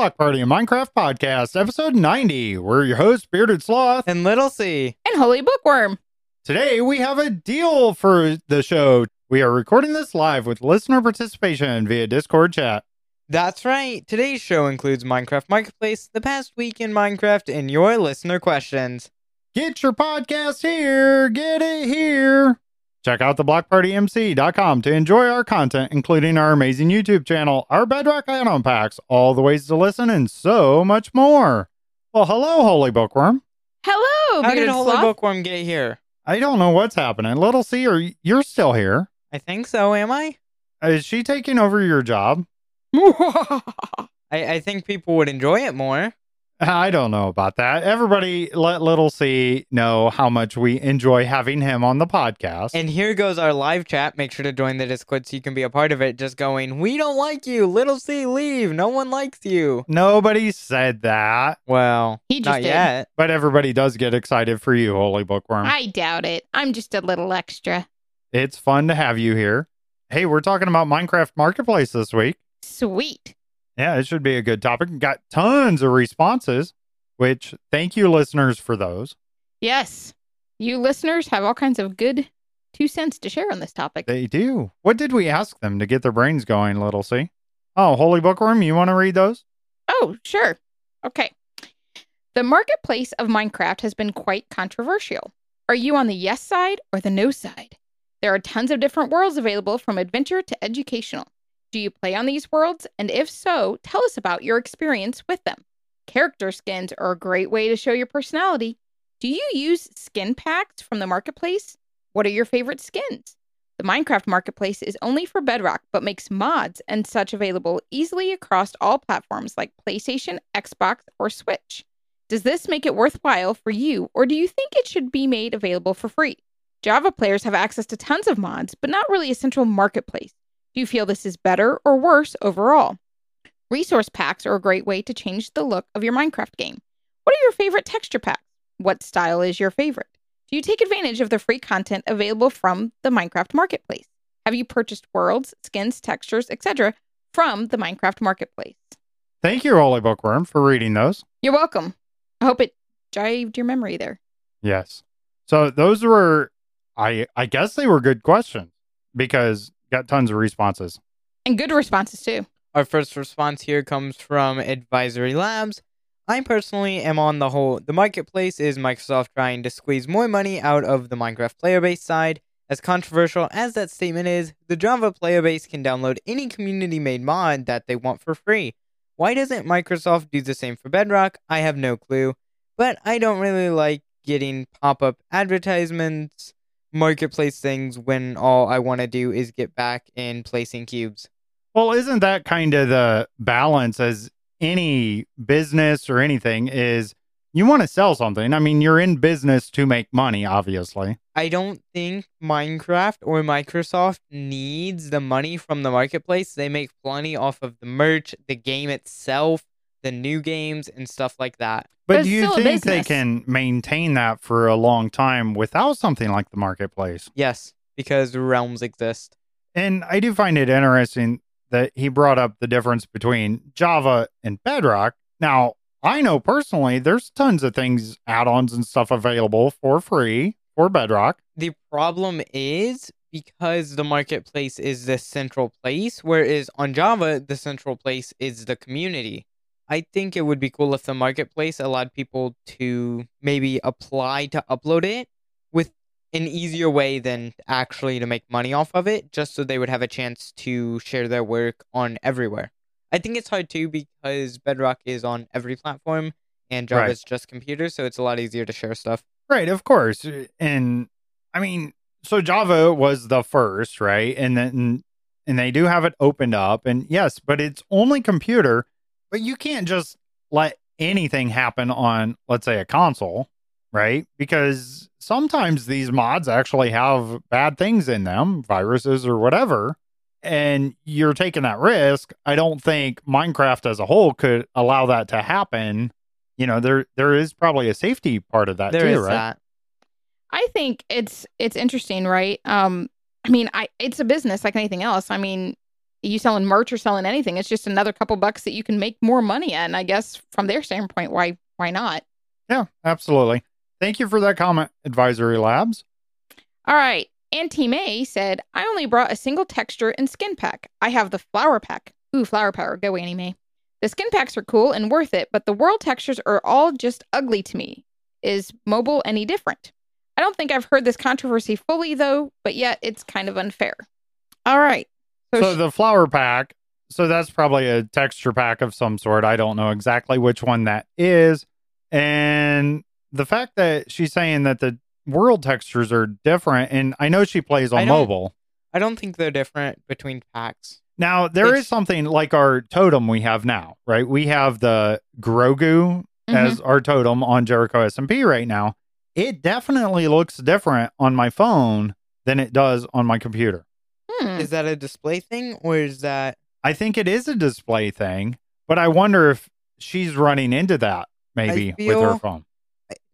Block Party, a Minecraft podcast, episode 90. We're your hosts, Bearded Sloth. And Little C. And Holy Bookworm. Today, we have a deal for the show. We are recording this live with listener participation via Discord chat. That's right. Today's show includes Minecraft Marketplace, the past week in Minecraft, and your listener questions. Get your podcast here. Get it here. Check out theblockpartymc.com to enjoy our content, including our amazing YouTube channel, our Bedrock add-on packs, all the ways to listen, and so much more. Well, hello, Holy Bookworm. Hello, How did Holy Sloth. Bookworm get here? I don't know what's happening. Little C, are y- you're still here? I think so, am I? Is she taking over your job? I, I think people would enjoy it more. I don't know about that. Everybody let Little C know how much we enjoy having him on the podcast. And here goes our live chat. Make sure to join the Discord so you can be a part of it. Just going, we don't like you. Little C, leave. No one likes you. Nobody said that, Well, He just not did. yet. but everybody does get excited for you, Holy Bookworm. I doubt it. I'm just a little extra. It's fun to have you here. Hey, we're talking about Minecraft Marketplace this week. Sweet. Yeah, it should be a good topic. Got tons of responses, which thank you, listeners, for those. Yes. You listeners have all kinds of good two cents to share on this topic. They do. What did we ask them to get their brains going, Little C? Oh, Holy Bookworm, you want to read those? Oh, sure. Okay. The marketplace of Minecraft has been quite controversial. Are you on the yes side or the no side? There are tons of different worlds available from adventure to educational. Do you play on these worlds? And if so, tell us about your experience with them. Character skins are a great way to show your personality. Do you use skin packs from the marketplace? What are your favorite skins? The Minecraft marketplace is only for Bedrock, but makes mods and such available easily across all platforms like PlayStation, Xbox, or Switch. Does this make it worthwhile for you, or do you think it should be made available for free? Java players have access to tons of mods, but not really a central marketplace. Do you feel this is better or worse overall? Resource packs are a great way to change the look of your Minecraft game. What are your favorite texture packs? What style is your favorite? Do you take advantage of the free content available from the Minecraft Marketplace? Have you purchased worlds, skins, textures, etc. from the Minecraft Marketplace? Thank you, Holy Bookworm, for reading those. You're welcome. I hope it jived your memory there. Yes. So those were, I I guess they were good questions because got tons of responses. And good responses too. Our first response here comes from Advisory Labs. I personally am on the whole. The marketplace is Microsoft trying to squeeze more money out of the Minecraft player base side. As controversial as that statement is, the Java player base can download any community made mod that they want for free. Why doesn't Microsoft do the same for Bedrock? I have no clue. But I don't really like getting pop up advertisements, marketplace things when all I want to do is get back in placing cubes. Well, isn't that kind of the balance as any business or anything is you want to sell something. I mean, you're in business to make money, obviously. I don't think Minecraft or Microsoft needs the money from the marketplace. They make plenty off of the merch, the game itself, the new games, and stuff like that. But, But do you think they can maintain that for a long time without something like the marketplace? Yes, because realms exist. And I do find it interesting that he brought up the difference between Java and Bedrock. Now, I know personally there's tons of things, add ons and stuff available for free for Bedrock. The problem is because the marketplace is the central place, whereas on Java, the central place is the community. I think it would be cool if the marketplace allowed people to maybe apply to upload it with an easier way than actually to make money off of it, just so they would have a chance to share their work on everywhere. I think it's hard too because Bedrock is on every platform and Java Right. is just computers, so it's a lot easier to share stuff. Right, of course. Uh, and I mean, so Java was the first, right? And then and they do have it opened up and yes, but it's only computer, but you can't just let anything happen on let's say a console, right? Because sometimes these mods actually have bad things in them, viruses or whatever. And you're taking that risk. I don't think Minecraft as a whole could allow that to happen. You know, there there is probably a safety part of that There too, is right? that. I think it's it's interesting, right? Um, I mean, I it's a business like anything else. I mean, you selling merch or selling anything. It's just another couple bucks that you can make more money. And I guess from their standpoint, why why not? Yeah, absolutely. Thank you for that comment, Advisory Labs. All right. Auntie May said, I only brought a single texture and skin pack. I have the flower pack. Ooh, flower power. Go, Annie May. The skin packs are cool and worth it, but the world textures are all just ugly to me. Is mobile any different? I don't think I've heard this controversy fully, though, but yet it's kind of unfair. All right. So sh- the flower pack, so that's probably a texture pack of some sort. I don't know exactly which one that is. And the fact that she's saying that the world textures are different, and I know she plays on don't- mobile. I don't think they're different between packs. Now there is It's- something like our totem we have now, right? We have the Grogu Mhm. as our totem on Jericho SMP right now. It definitely looks different on my phone than it does on my computer. Hmm. Is that a display thing or is that I think it is a display thing, but I wonder if she's running into that maybe with her phone.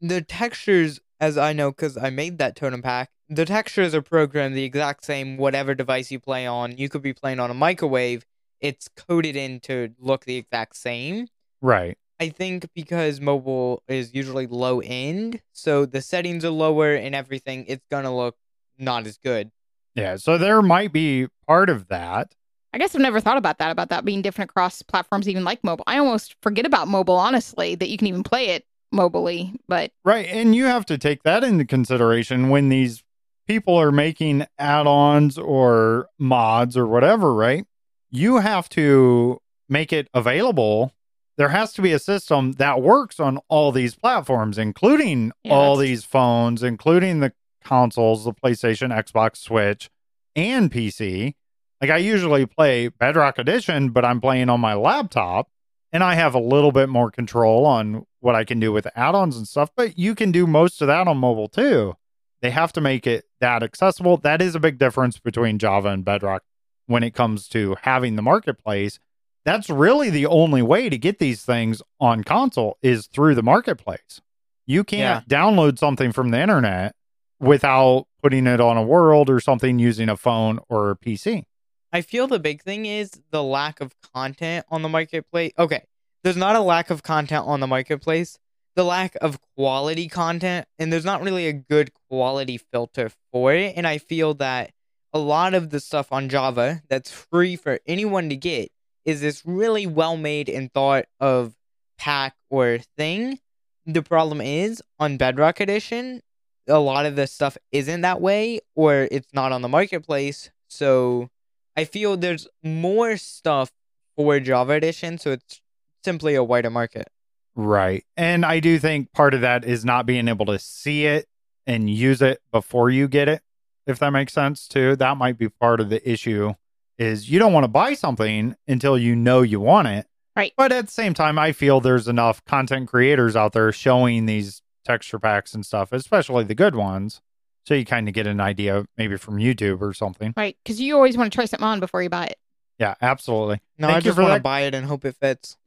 the textures? As I know, because I made that totem pack, the textures are programmed the exact same. Whatever device you play on, you could be playing on a microwave. It's coded in to look the exact same. Right. I think because mobile is usually low end, so the settings are lower and everything, it's gonna look not as good. Yeah. So there might be part of that. I guess I've never thought about that, about that being different across platforms, even like mobile. I almost forget about mobile, honestly, that you can even play it mobily. But Right. And you have to take that into consideration when these people are making add ons or mods or whatever, right? You have to make it available. There has to be a system that works on all these platforms, including Yeah, all these phones, including the consoles, the PlayStation, Xbox, Switch, and PC. Like I usually play Bedrock Edition, but I'm playing on my laptop and I have a little bit more control on what I can do with add-ons and stuff, but you can do most of that on mobile too. They have to make it that accessible. That is a big difference between Java and Bedrock when it comes to having the marketplace. That's really the only way to get these things on console is through the marketplace. You can't download something from the internet without putting it on a world or something using a phone or a PC. I feel the big thing is the lack of content on the marketplace. Okay, there's not a lack of content on the marketplace, the lack of quality content, and there's not really a good quality filter for it. And I feel that a lot of the stuff on Java that's free for anyone to get is this really well made and thought of pack or thing. The problem is on Bedrock Edition, a lot of the stuff isn't that way or it's not on the marketplace. So I feel there's more stuff for Java Edition, so it's simply a wider market. Right. And I do think part of that is not being able to see it and use it before you get it, if that makes sense too. That might be part of the issue is you don't want to buy something until you know you want it. Right. But at the same time, I feel there's enough content creators out there showing these texture packs and stuff, especially the good ones. So you kind of get an idea maybe from YouTube or something. right, because you always want to try something on before you buy it. Yeah, absolutely. No, Thank I just want to buy it and hope it fits.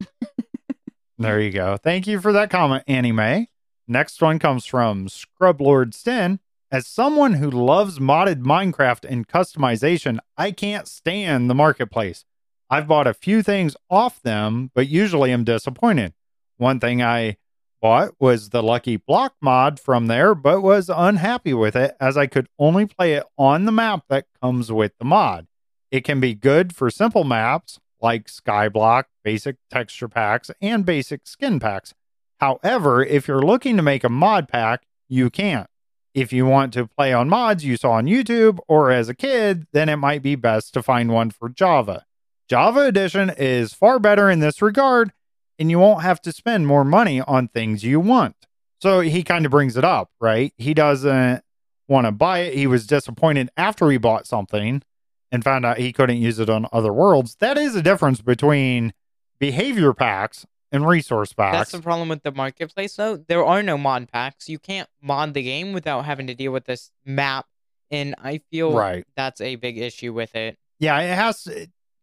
There you go. Thank you for that comment, Annie Mae. Next one comes from Scrub Lord Sten. As someone who loves modded Minecraft and customization, I can't stand the marketplace. I've bought a few things off them, but usually am disappointed. One thing I bought was the Lucky Block mod from there, but was unhappy with it as I could only play it on the map that comes with the mod. It can be good for simple maps like Skyblock, basic texture packs, and basic skin packs. However, if you're looking to make a mod pack, you can't. If you want to play on mods you saw on YouTube or as a kid, then it might be best to find one for Java. Java Edition is far better in this regard, and you won't have to spend more money on things you want. So he kind of brings it up, right? He doesn't want to buy it. He was disappointed after he bought something and found out he couldn't use it on other worlds. That is a difference between behavior packs and resource packs. That's the problem with the marketplace, though. There are no mod packs. You can't mod the game without having to deal with this map, and I feel Right. that's a big issue with it. Yeah, it has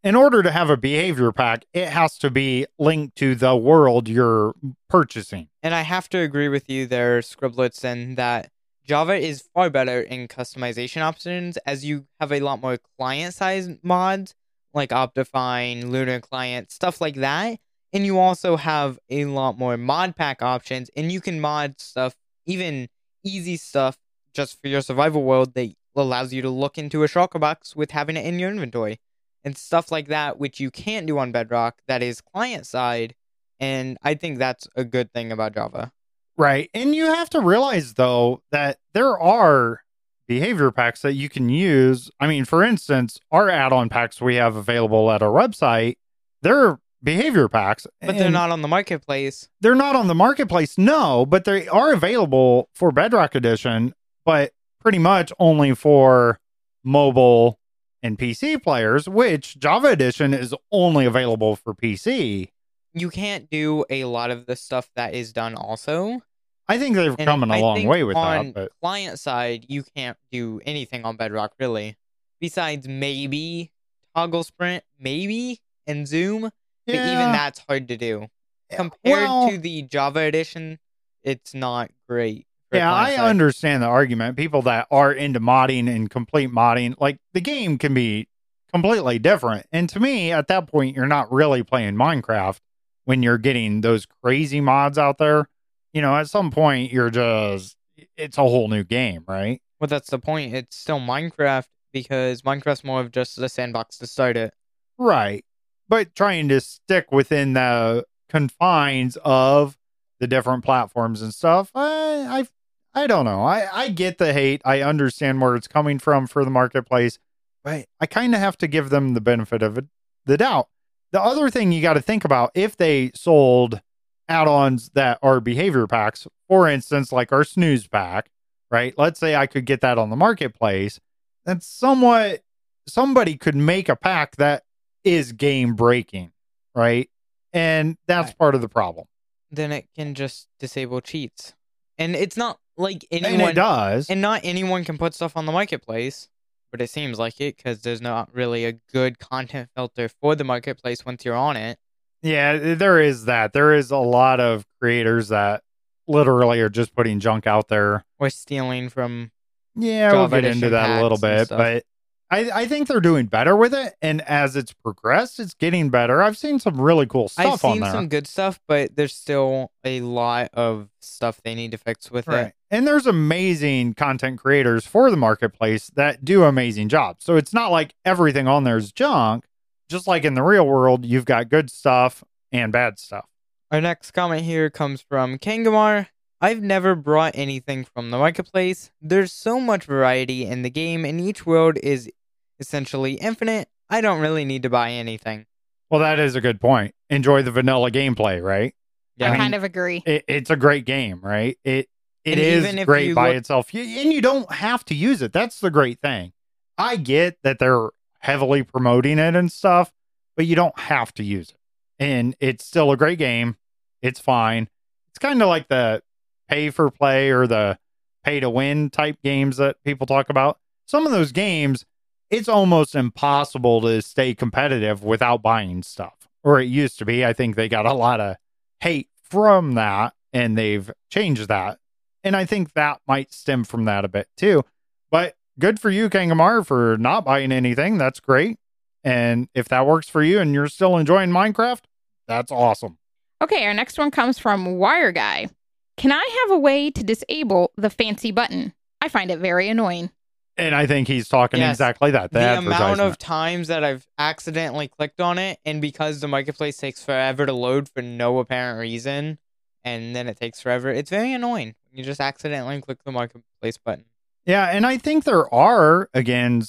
in order to have a behavior pack, it has to be linked to the world you're purchasing. And I have to agree with you there, Scriblets, in that Java is far better in customization options as you have a lot more client side mods like Optifine, Lunar Client, stuff like that. And you also have a lot more mod pack options, and you can mod stuff, even easy stuff, just for your survival world that allows you to look into a shulker box with having it in your inventory and stuff like that, which you can't do on Bedrock. That is client side, and I think that's a good thing about Java. Right. And you have to realize, though, that there are behavior packs that you can use. I mean, for instance, our add on packs we have available at our website, they're behavior packs. But they're not on the marketplace. They're not on the marketplace, no, but they are available for Bedrock Edition, but pretty much only for mobile and PC players, which Java Edition is only available for PC. You can't do a lot of the stuff that is done also. I think they've And come a I long way with on that, but client side, you can't do anything on Bedrock really. Besides maybe toggle sprint, maybe and zoom. But even that's hard to do. Eh, Compared well- to the Java edition, it's not great. Yeah, I side. understand the argument. People that are into modding and complete modding, like the game can be completely different. And to me, at that point, you're not really playing Minecraft when you're getting those crazy mods out there. You know, at some point, you're just, it's a whole new game, right? Well, that's the point. It's still Minecraft because Minecraft's more of just a sandbox to start it. Right. But trying to stick within the confines of the different platforms and stuff, I, I, I don't know. I, I get the hate. I understand where it's coming from for the marketplace, but I kind of have to give them the benefit of it, the doubt. The other thing you got to think about if they sold add-ons that are behavior packs, for instance, like our snooze pack, right? Let's say I could get that on the marketplace. That's somewhat somebody could make a pack that is game breaking, right? And that's Right. part of the problem. Then it can just disable cheats. And it's not like And anyone it does. And not anyone can put stuff on the marketplace, but it seems like it because there's not really a good content filter for the marketplace once you're on it. yeah, there is that. There is a lot of creators that literally are just putting junk out there. Or stealing from. Yeah, we'll get into that a little bit, but I, I think they're doing better with it. And as it's progressed, it's getting better. I've seen some really cool stuff. I've stuff on seen there. some good stuff, but there's still a lot of stuff they need to fix with Right. it. And there's amazing content creators for the marketplace that do amazing jobs. So it's not like everything on there is junk. Just like in the real world, you've got good stuff and bad stuff. Our next comment here comes from Kangamar. I've never brought anything from the marketplace. There's so much variety in the game, and each world is essentially infinite. I don't really need to buy anything. Well, that is a good point. Enjoy the vanilla gameplay, right? Yeah. I I mean, kind of agree. it, it's a great game, right? It it And is even if great by look- itself, You- and you don't have to use it. That's the great thing. I get that they're heavily promoting it and stuff, but you don't have to use it. And it's still a great game. It's fine. It's kind of like the pay for play or the pay to win type games that people talk about. Some of those games, it's almost impossible to stay competitive without buying stuff. Or it used to be. I think they got a lot of hate from that and they've changed that. And I think that might stem from that a bit too. But good for you, Kangamar, for not buying anything. That's great. And if that works for you and you're still enjoying Minecraft, that's awesome. Okay, our next one comes from Wire Guy. Can I have a way to disable the fancy button? I find it very annoying. And I think he's talking Yes. exactly that. The, the amount of times that I've accidentally clicked on it, and because the marketplace takes forever to load for no apparent reason, and then it takes forever, it's very annoying. You just accidentally click the marketplace button. Yeah, and I think there are again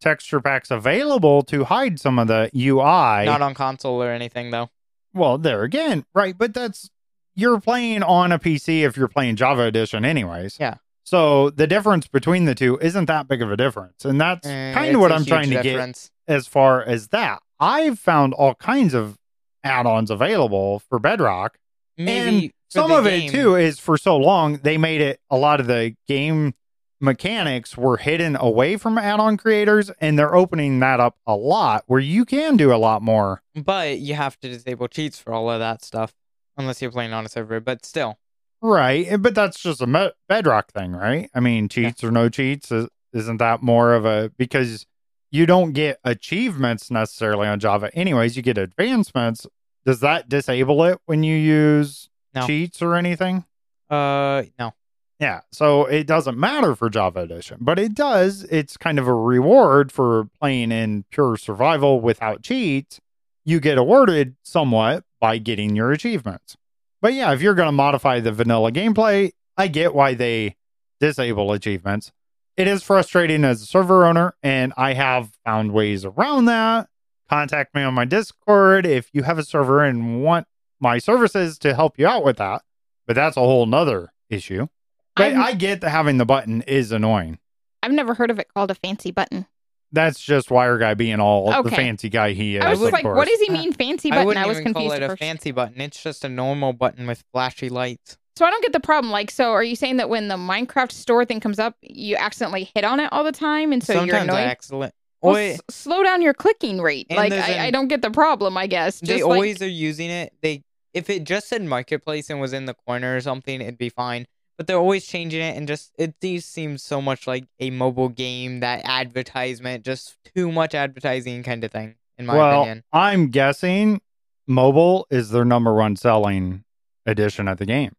texture packs available to hide some of the UI. Not on console or anything though. well, there again, right? But that's you're playing on a PC if you're playing Java Edition, anyways. Yeah. So the difference between the two isn't that big of a difference, and that's Eh, kind of what I'm trying to difference. get as far as that. I've found all kinds of add-ons available for Bedrock. Maybe for Some of game- it too is for so long they made it a lot of the game mechanics were hidden away from add-on creators and they're opening that up a lot where you can do a lot more. But you have to disable cheats for all of that stuff, unless you're playing on a server. But still, Right, but that's just a me- Bedrock thing, right? I mean, cheats or no cheats, is- isn't that more of a because you don't get achievements necessarily on Java. Anyways, you get advancements. Does that disable it when you use No. cheats or anything? Uh, no. Yeah, so it doesn't matter for Java Edition, but it does. It's kind of a reward for playing in pure survival without cheats. You get awarded somewhat by getting your achievements. But yeah, if you're going to modify the vanilla gameplay, I get why they disable achievements. It is frustrating as a server owner, and I have found ways around that. Contact me on my Discord if you have a server and want my services to help you out with that. But that's a whole nother issue. But I've- I get that having the button is annoying. I've never heard of it called a fancy button. That's just Wire Guy being all the fancy guy he is. I was just like, course. what does he mean fancy button? I button? wouldn't I, was even confused call it a first. fancy button. It's just a normal button with flashy lights. So I don't get the problem. Like, so are you saying that when the Minecraft store thing comes up, you accidentally hit on it all the time, and so you're Sometimes I annoyed? excellent. Well, Oi, s- slow down your clicking rate. Like, there's I, an- I don't get the problem. I guess they Just like- always are using it. They if it just said marketplace and was in the corner or something, it'd be fine. But they're always changing it, and just it these seems so much like a mobile game. That advertisement, just too much advertising kind of thing, in my well, opinion. I'm guessing mobile is their number one selling edition of the game.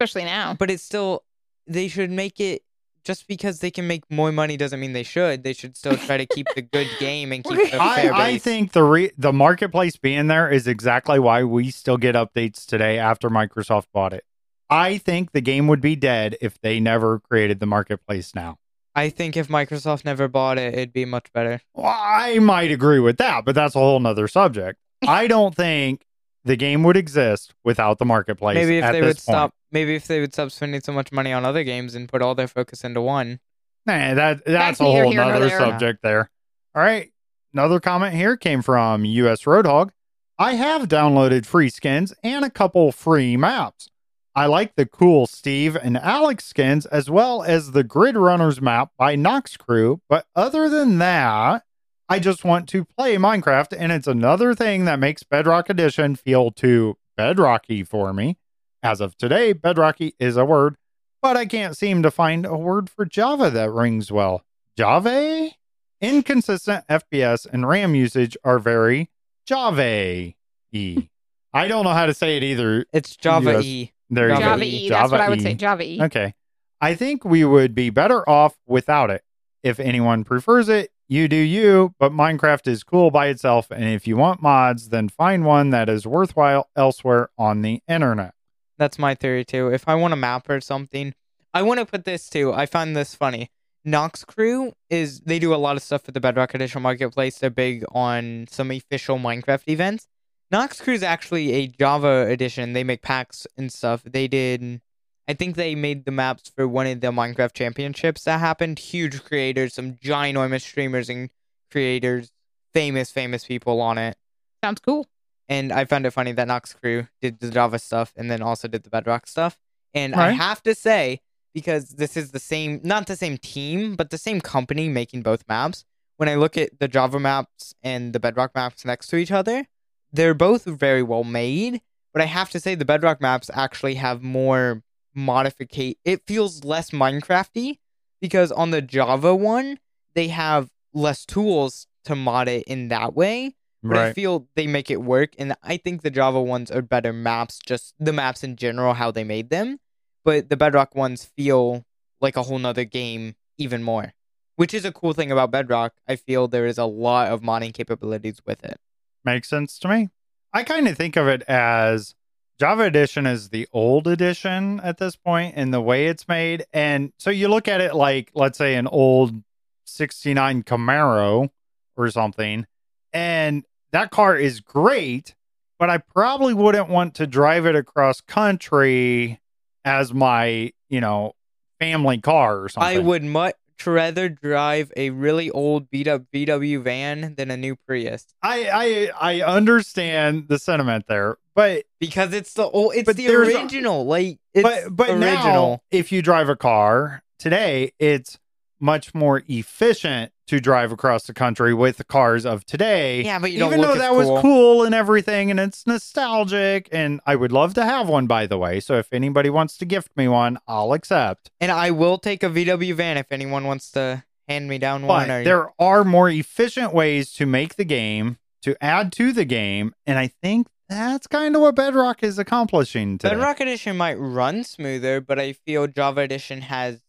especially now. But it's still they should make it. Just because they can make more money doesn't mean they should. They should still try to keep the good game and keep the I, fair I base. think the re- the marketplace being there is exactly why we still get updates today after Microsoft bought it. I think the game would be dead if they never created the marketplace now. I think if Microsoft never bought it, it'd be much better. Well, I might agree with that, but that's a whole nother subject. I don't think the game would exist without the marketplace. maybe if they would point. stop maybe if they would stop spending so much money on other games and put all their focus into one Nah, that that's, That's a whole here nother there. subject there. All right. Another comment here came from US Roadhog. I have downloaded free skins and a couple free maps. I like the cool Steve and Alex skins as well as the Grid Runners map by Nox Crew, but other than that, I just want to play Minecraft and it's another thing that makes Bedrock Edition feel too bedrocky for me. As of today, bedrocky is a word but I can't seem to find a word for Java that rings well. Java? Inconsistent FPS and RAM usage are very Java. I don't know how to say it either. it's java e There you Java go. Java E. That's what I would say. Java E. Okay. I think we would be better off without it. If anyone prefers it, you do you, but Minecraft is cool by itself. And if you want mods, then find one that is worthwhile elsewhere on the internet. that's my theory too if i want a map or something i want to put this too i find this funny nox crew is they do a lot of stuff for the bedrock edition marketplace they're big on some official minecraft events nox crew is actually a java edition they make packs and stuff they did I think they made the maps for one of the Minecraft championships that happened. Huge creators, some ginormous streamers and creators, famous, famous people on it. Sounds cool. And I found it funny that Nox Crew did the Java stuff and then also did the Bedrock stuff. And I have to say, because this is the same, not the same team, but the same company making both maps, when I look at the Java maps and the Bedrock maps next to each other, they're both very well made. But I have to say, the Bedrock maps actually have more modification. It feels less Minecrafty because on the Java one, they have less tools to mod it in that way. But I feel they make it work, and I think the Java ones are better maps, just the maps in general, how they made them. But the Bedrock ones feel like a whole nother game even more, which is a cool thing about Bedrock. I feel there is a lot of modding capabilities with it. Makes sense to me. I kind of think of it as Java Edition is the old edition at this point in the way it's made. And so you look at it like, let's say, an old 69 Camaro or something, and that car is great, but I probably wouldn't want to drive it across country as my, you know, family car or something. I would much rather drive a really old beat up VW van than a new Prius I, I, I understand the sentiment there, but because it's the old, it's the there's a- original. like it's but but original. now if you drive a car today it's much more efficient to drive across the country with the cars of today yeah, but you don't even though that cool. was cool and everything and it's nostalgic and i would love to have one by the way so if anybody wants to gift me one i'll accept And I will take a VW van if anyone wants to hand me down one. But there are more efficient ways to make the game, to add to the game, and I think that's kind of what Bedrock is accomplishing today. Bedrock Edition might run smoother, but I feel Java Edition has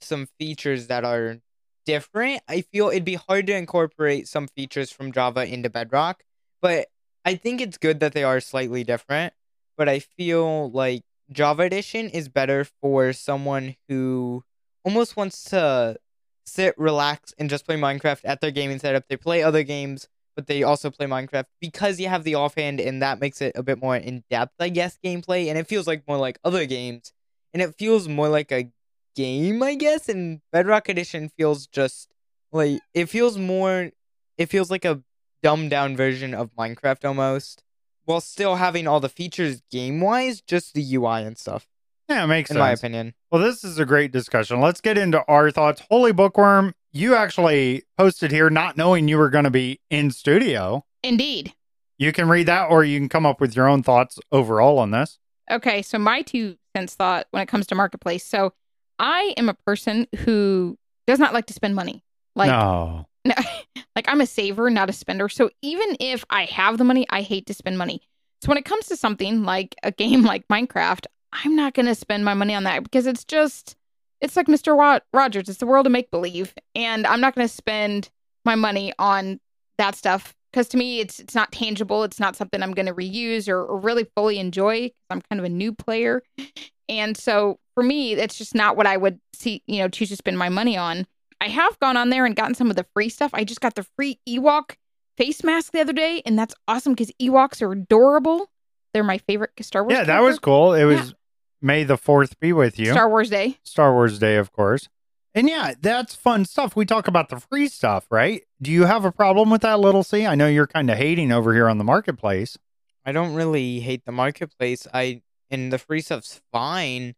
some features that are different. I feel it'd be hard to incorporate some features from Java into Bedrock, but I think it's good that they are slightly different. But I feel like Java Edition is better for someone who almost wants to sit, relax, and just play Minecraft at their gaming setup. They play other games, but they also play Minecraft because you have the offhand, and that makes it a bit more in depth, I guess, gameplay. And it feels like more like other games, and it feels more like a game, I guess. And Bedrock Edition feels just like it feels more. It feels like a dumbed down version of Minecraft almost, while still having all the features game wise, just the UI and stuff. yeah, it makes In sense. my opinion, Well, this is a great discussion. Let's get into our thoughts. Holy Bookworm, you actually posted here not knowing you were going to be in studio. Indeed. You can read that or you can come up with your own thoughts overall on this. Okay, so my two cents thought when it comes to marketplace. So I am a person who does not like to spend money. Like no. No, like I'm a saver, not a spender. So even if I have the money, I hate to spend money. So when it comes to something like a game like Minecraft, I'm not going to spend my money on that because it's just, it's like Mr. Wa- Rogers. It's the world of make believe. And I'm not going to spend my money on that stuff because to me, it's it's not tangible. It's not something I'm going to reuse or, or really fully enjoy. I'm kind of a new player. And so for me, that's just not what I would see, you know, choose to spend my money on. I have gone on there and gotten some of the free stuff. I just got the free Ewok face mask the other day, and that's awesome because Ewoks are adorable. They're my favorite Star Wars. Yeah, that was cool. It was May the 4th be with you. Star Wars Day. Star Wars Day, of course. And yeah, that's fun stuff. We talk about the free stuff, right? Do you have a problem with that, Little C? I know you're kind of hating over here on the marketplace. I don't really hate the marketplace. I and the free stuff's fine.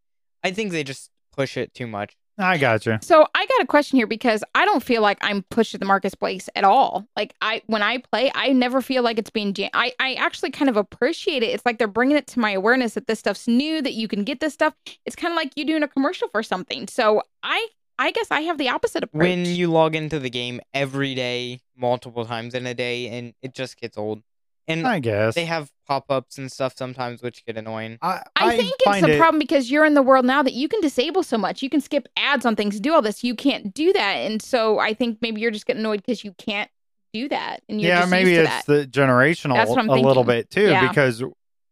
I think they just push it too much. I gotcha. So I got a question here because I don't feel like I'm pushed to the marketplace at all. Like I, when I play, I never feel like it's being jam. I, I actually kind of appreciate it. It's like they're bringing it to my awareness that this stuff's new, that you can get this stuff. It's kind of like you doing a commercial for something. So I, I guess I have the opposite approach. When you log into the game every day, multiple times in a day, and it just gets old. And I guess. they have pop ups and stuff sometimes, which get annoying. I, I think it's find the it- problem because you're in the world now that you can disable so much. You can skip ads on things, do all this. You can't do that, and so I think maybe you're just getting annoyed because you can't do that, and you're yeah, just maybe used to it's that. the generational That's what I'm a little bit too, Yeah. because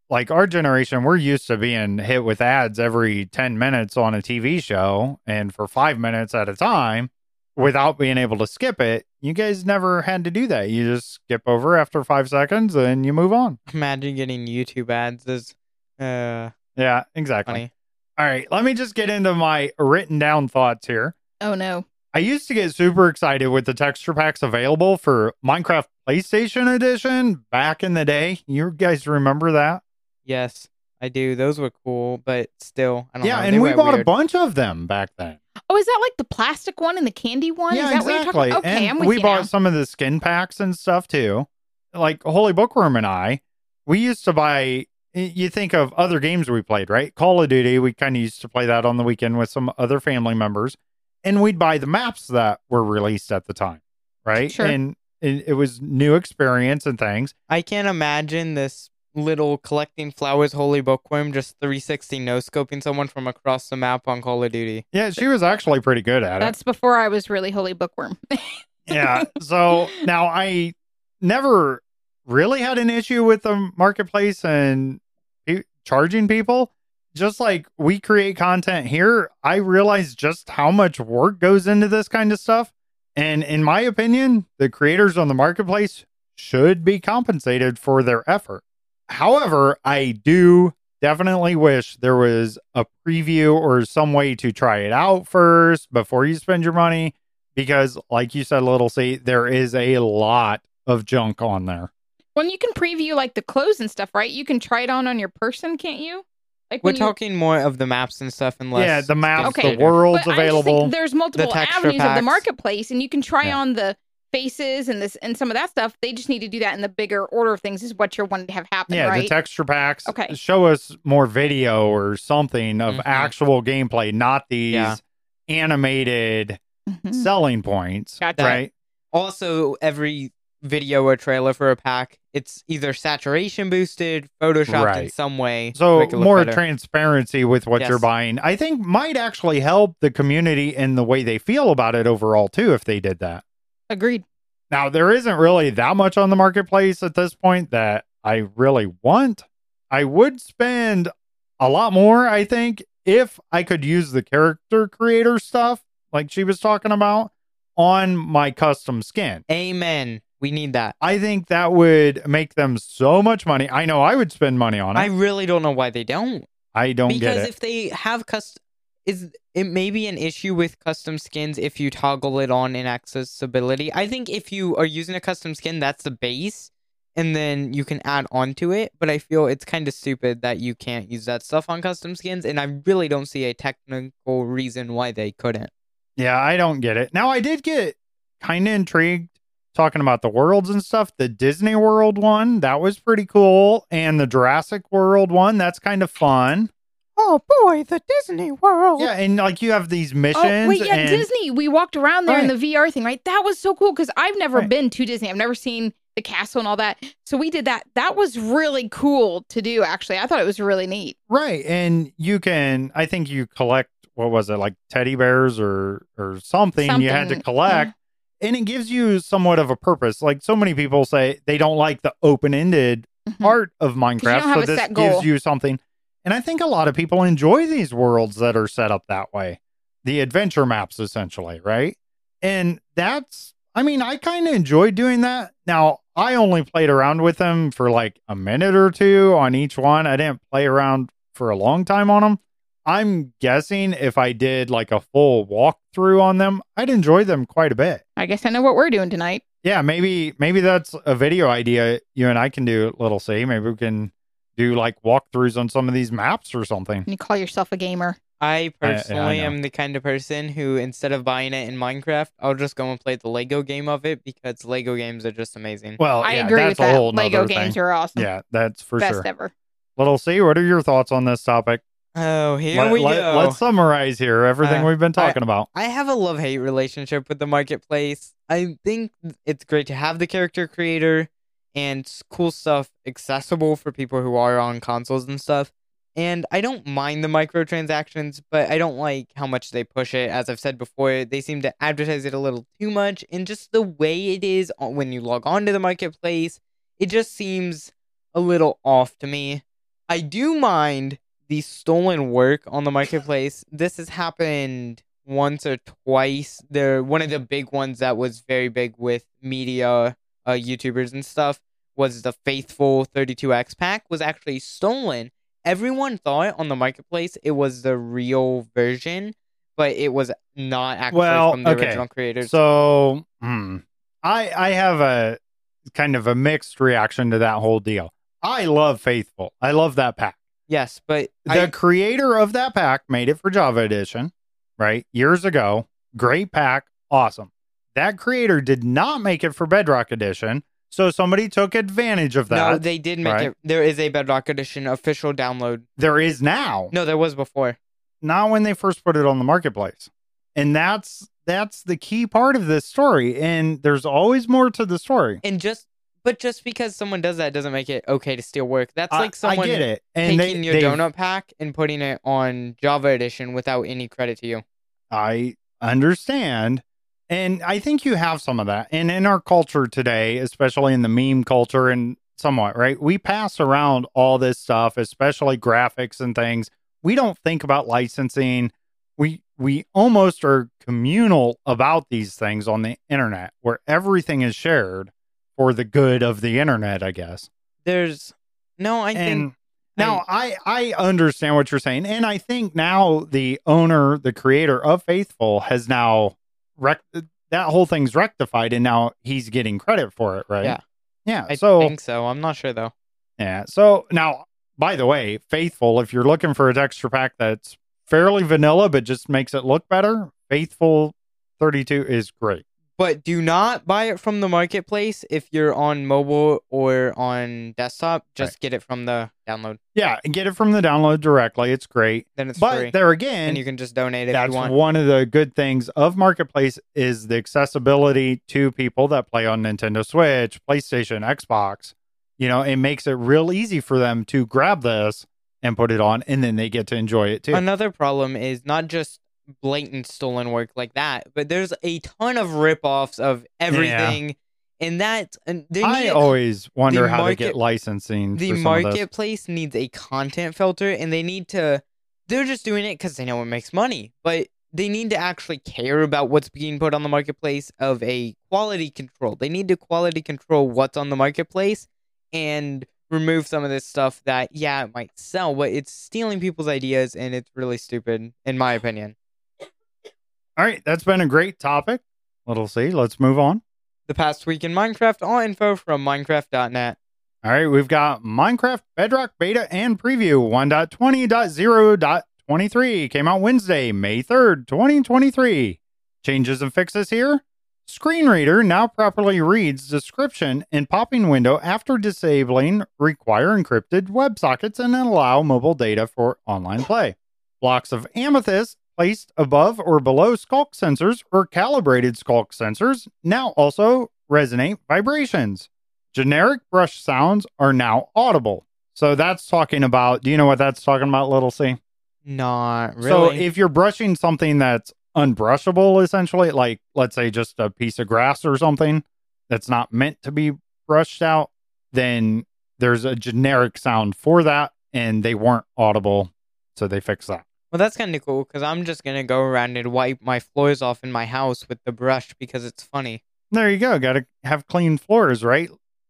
like our generation, we're used to being hit with ads every 10 minutes on a TV show and for five minutes at a time without being able to skip it. You guys never had to do that. You just skip over after five seconds and you move on. Imagine getting YouTube ads is uh Yeah, exactly. funny. All right, let me just get into my written down thoughts here. oh no, I used to get super excited with the texture packs available for Minecraft PlayStation Edition back in the day. You guys remember that? Yes, I do. Those were cool, but still, I don't Yeah, know. and we were bought a bunch of them back then. Oh, is that like the plastic one and the candy one? yeah, is that exactly. what you're talking about? Okay, and I'm with we you bought now. some of the skin packs and stuff too. Like Holy Bookworm and I, we used to buy. You think of other games we played, right? Call of Duty. We kind of used to play that on the weekend with some other family members, and we'd buy the maps that were released at the time, right? Sure. And it, it was new experience and things. I can't imagine this little collecting flowers holy bookworm just 360 no scoping someone from across the map on Call of Duty. Yeah, she was actually pretty good at it. That's before I was really holy bookworm. yeah. So now I never really had an issue with the marketplace and charging people. Just like we create content here, I realize just how much work goes into this kind of stuff. And in my opinion, the creators on the marketplace should be compensated for their effort. However, I do definitely wish there was a preview or some way to try it out first before you spend your money because like you said little c there is a lot of junk on there when you can preview like the clothes and stuff, right? You can try it on on your person, can't you? Like We're when you- talking more of the maps and stuff and less. yeah the maps Okay. the worlds But I just think available there's multiple texture avenues of the marketplace, and you can try Yeah. on the faces and this and some of that stuff. They just need to do that in the bigger order of things. Is what you're wanting to have happen, yeah right? the texture packs Okay. show us more video or something of Mhm. actual gameplay not these Yeah. animated Mhm. selling points, Gotcha. right? Also, every video or trailer for a pack, it's either saturation boosted, photoshopped in some way. So make it look more better. transparency with what you're buying, I think might actually help the community in the way they feel about it overall too. If they did that. Agreed. Now, there isn't really that much on the marketplace at this point that I really want. I would spend a lot more, I think, if I could use the character creator stuff like she was talking about on my custom skin. Amen. We need that. I think that would make them so much money. I know I would spend money on it. I I, really don't know why they don't. I don't because get it. if they have custom, is it may be an issue with custom skins if you toggle it on in accessibility. I think if you are using a custom skin, that's the base, and then you can add on to it. But I feel it's kind of stupid that you can't use that stuff on custom skins, and I really don't see a technical reason why they couldn't. Yeah, I don't get it. Now, I did get kind of intrigued talking about the worlds and stuff. The Disney World one, that was pretty cool. And the Jurassic World one, that's kind of fun. Oh boy, the Disney World. Yeah, and like you have these missions. Oh wait, yeah, and, Disney. We walked around there in the VR thing, right? That was so cool because I've never Right. been to Disney. I've never seen the castle and all that. So we did that. That was really cool to do. Actually, I thought it was really neat. Right. And you can, I think you collect, what was it, like teddy bears or or something, you had to Something, collect. And it gives you somewhat of a purpose. Like so many people say they don't like the open ended Mhm. part of Minecraft. So this gives you something. And I think a lot of people enjoy these worlds that are set up that way. The adventure maps, essentially, right? And that's, I mean, I kind of enjoyed doing that. Now, I only played around with them for like a minute or two on each one. I didn't play around for a long time on them. I'm guessing if I did like a full walkthrough on them, I'd enjoy them quite a bit. I guess I know what we're doing tonight. Yeah, maybe maybe that's a video idea you and I can do, little C. Maybe we can do like walkthroughs on some of these maps or something. And you call yourself a gamer. I I- yeah, I personally am the kind of person who, instead of buying it in Minecraft, I'll just go and play the Lego game of it because Lego games are just amazing. Well, I yeah, agree that's with a that. Lego nother games thing. are awesome. Yeah, that's for Best sure. Best ever. Little C, what are your thoughts on this topic? Oh, here Let, we let, go. Let's summarize here everything Uh, we've been talking about. I have a love hate relationship with the marketplace. I think it's great to have the character creator and cool stuff accessible for people who are on consoles and stuff. And I don't mind the microtransactions, but I don't like how much they push it. As I've said before, they seem to advertise it a little too much. And just the way it is when you log on to the marketplace, it just seems a little off to me. I do mind the stolen work on the marketplace. This has happened once or twice. They're one of the big ones that was very big with media, uh, YouTubers and stuff. Was the faithful 32x pack was actually stolen. Everyone thought on the marketplace it was the real version, but it was not actually Well, from the okay. original creators. So, hmm, I I have a kind of a mixed reaction to that whole deal. I love Faithful. I love that pack. yes, but The I, creator of that pack made it for Java Edition, right? Years ago. Great pack. Awesome. That creator did not make it for Bedrock Edition. So somebody took advantage of that. no, they did make right? it. There is a Bedrock Edition official download. there is now. No, there was before. not when they first put it on the marketplace. And that's that's the key part of this story. And there's always more to the story. And just, but just because someone does that doesn't make it okay to steal work. That's I- like someone I get it. And taking they, your donut pack and putting it on Java Edition without any credit to you. I understand. And I think you have some of that. And in our culture today, especially in the meme culture and somewhat, right? We pass around all this stuff, especially graphics and things. We don't think about licensing. We we almost are communal about these things on the internet where everything is shared for the good of the internet, I guess. There's no, I and think now I, I understand what you're saying, and I think now the owner, the creator of Faithful, has now rec- that whole thing's rectified, and now he's getting credit for it, right? Yeah. yeah. I so think so. I'm not sure though. yeah, so now, by the way, Faithful, if you're looking for a texture pack that's fairly vanilla but just makes it look better, Faithful 32 is great. But do not buy it from the marketplace if you're on mobile or on desktop. Just get it from the download. Yeah, get it from the download directly. It's great. Then it's But free, there again, and you can just donate if that's you want. one of the good things of marketplace is the accessibility to people that play on nintendo switch playstation xbox you know it makes it real easy for them to grab this and put it on and then they get to enjoy it too Another problem is not just blatant stolen work like that, but there's a ton of rip-offs of everything, and that and i always wonder how they market- get licensing the for some of marketplace needs a content filter, and they need to. They're just doing it because they know it makes money, but they need to actually care about what's being put on the marketplace of a quality control. They need to quality control what's on the marketplace and remove some of this stuff that yeah it might sell, but it's stealing people's ideas and it's really stupid in my opinion. All right that's been a great topic little C. let's move on The past week in Minecraft, all info from Minecraft.net. all right we've got minecraft bedrock beta and preview 1.20.0.23 came out wednesday may 3rd 2023 changes and fixes here Screen Reader now properly reads description in popping window after disabling require encrypted WebSockets and allow mobile data for online play. Blocks of amethyst placed above or below sculk sensors or calibrated sculk sensors now also resonate vibrations. Generic brush sounds are now audible. So that's talking about, do you know what that's talking about, little C? Not really. So if you're brushing something that's unbrushable, essentially, like let's say just a piece of grass or something that's not meant to be brushed out, then there's a generic sound for that, and they weren't audible, so they fixed that. Well, that's kind of cool because I'm just gonna go around and wipe my floors off in my house with the brush because it's funny. There you go. Got to have clean floors, right?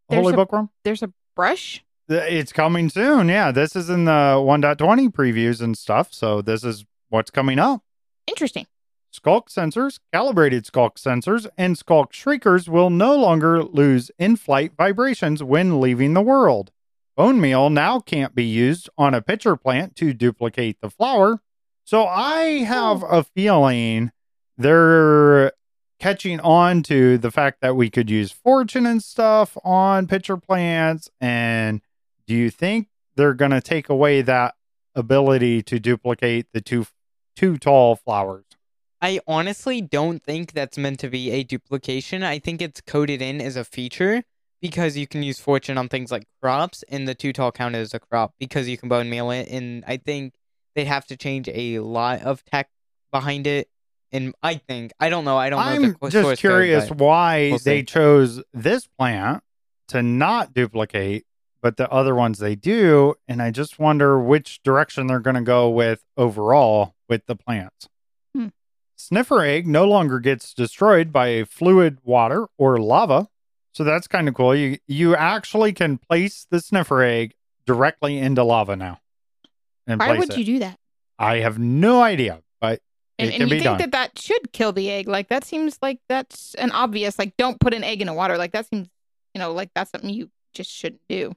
There's Holy a- Bookworm. There's a brush. It's coming soon. Yeah, this is in the 1.20 previews and stuff. So this is what's coming up. Interesting. Sculk sensors, calibrated sculk sensors, and sculk shriekers will no longer lose in flight vibrations when leaving the world. Bone meal now can't be used on a pitcher plant to duplicate the flower. So I have oh. a feeling they're catching on to the fact that we could use fortune and stuff on pitcher plants. And do you think they're going to take away that ability to duplicate the two too tall flowers? I honestly don't think that's meant to be a duplication. I think it's coded in as a feature because you can use fortune on things like crops, and the two tall count as a crop because you can bone meal it. And I think they'd have to change a lot of tech behind it. And I think I don't know. I don't know. I'm the just source code, curious but- why we'll they see. chose this plant to not duplicate, but the other ones they do. And I just wonder which direction they're going to go with overall with the plants. Hmm. Sniffer egg no longer gets destroyed by a fluid water or lava. So that's kind of cool. You you actually can place the sniffer egg directly into lava now. And Why place would it. you do that? I have no idea, but And, it and you be think done. that that should kill the egg? Like that seems like that's an obvious. Like don't put an egg in the water. Like that seems, you know, like that's something you just shouldn't do.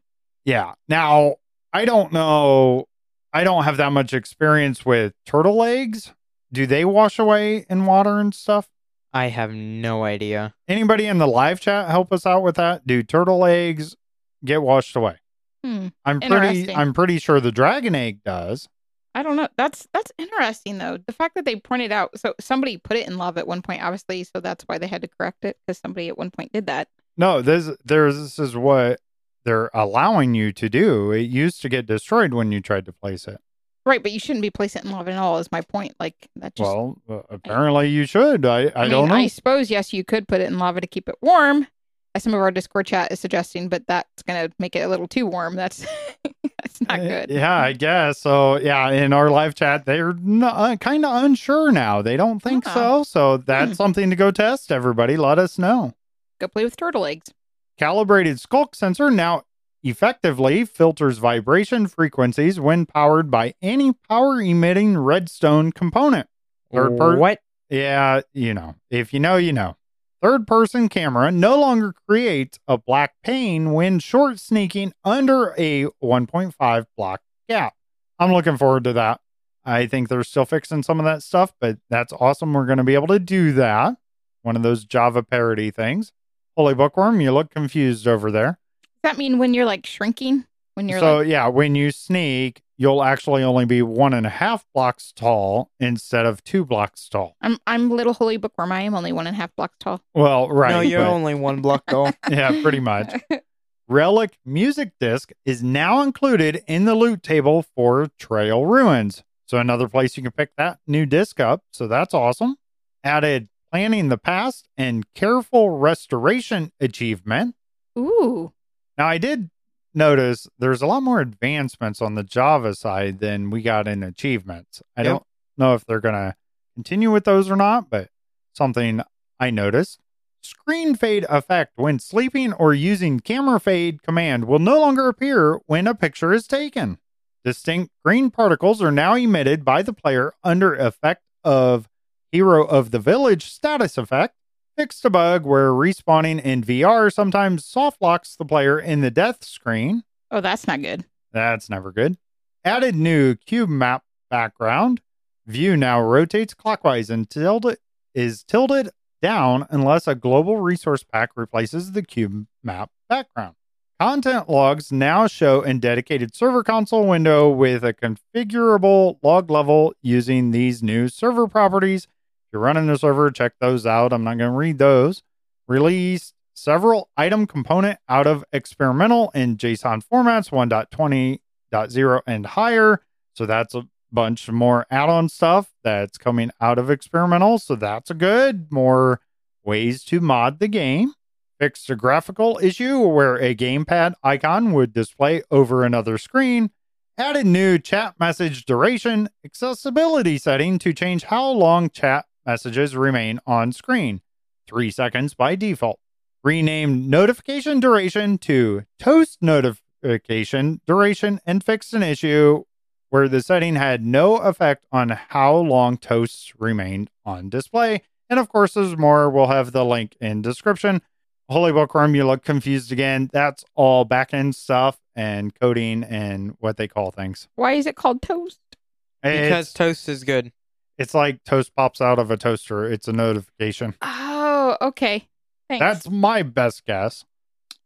Yeah. Now, I don't know. I don't have that much experience with turtle eggs. Do they wash away in water and stuff? I have no idea. Anybody in the live chat help us out with that? Do turtle eggs get washed away? Hmm. I'm pretty I'm pretty sure the dragon egg does. I don't know. That's that's interesting though. The fact that they pointed out so somebody put it in lava at one point, obviously, so that's why they had to correct it because somebody at one point did that. No, this there's this is what they're allowing you to do. It used to get destroyed when you tried to place it. Right, but you shouldn't be placing it in lava at all. Is my point. Like that just. well, uh, apparently you should. I I, mean, don't know. I suppose yes, you could put it in lava to keep it warm, some of our Discord chat is suggesting, but that's gonna make it a little too warm. That's that's not Uh, good. Yeah, I guess. So, yeah, in our live chat, they're uh, kind of unsure now. They don't think Ah. so. So, that's Hmm. something to go test, everybody. Let us know. Go play with turtle eggs. Calibrated sculk sensor now effectively filters vibration frequencies when powered by any power emitting redstone component. Third per- what? Yeah, you know, if you know, you know. Third person camera no longer creates a black pane when short sneaking under a 1.5 block gap. I'm looking forward to that. I think they're still fixing some of that stuff, but that's awesome. We're going to be able to do that. one of those Java parity things. Holy Bookworm, you look confused over there. Does that mean when you're like shrinking? When you're so like, yeah, when you sneak, you'll actually only be one and a half blocks tall instead of two blocks tall. I'm I'm little holy bookworm. I am only one and a half blocks tall. Well, right. no, you're but- only one block tall. yeah, pretty much. Relic Music Disc is now included in the loot table for Trail Ruins. So another place you can pick that new disc up. So that's awesome. Added Planting the Past and Careful Restoration achievement. Ooh, Now I did notice there's a lot more advancements on the Java side than we got in achievements. I Yep. don't know if they're gonna continue with those or not, but something I noticed. Screen fade effect when sleeping or using camera fade command will no longer appear when a picture is taken. Distinct green particles are now emitted by the player under effect of Hero of the Village status effect. Fixed a bug where respawning in VR sometimes soft locks the player in the death screen. oh, that's not good. That's never good. Added new cube map background. View now rotates clockwise and tilde is tilted down unless a global resource pack replaces the cube map background. Content logs now show in dedicated server console window with a configurable log level using these new server properties. You're running the server, check those out. I'm not going to read those. Released several item component out of experimental in JSON formats 1.20.0 and higher. So that's a bunch more add-on stuff that's coming out of experimental. So that's a good. More ways to mod the game. Fixed a graphical issue where a gamepad icon would display over another screen. Added new chat message duration accessibility setting to change how long chat messages remain on screen. Three seconds by default. Rename notification duration to toast notification duration and fixed an issue where the setting had no effect on how long toasts remained on display. And of course, there's more. We'll have the link in description. Holy Bookworm, you look confused again. That's all backend stuff and coding and what they call things. Why is it called toast? Because toast is good. It's like toast pops out of a toaster. It's a notification. Oh, okay. Thanks. That's my best guess.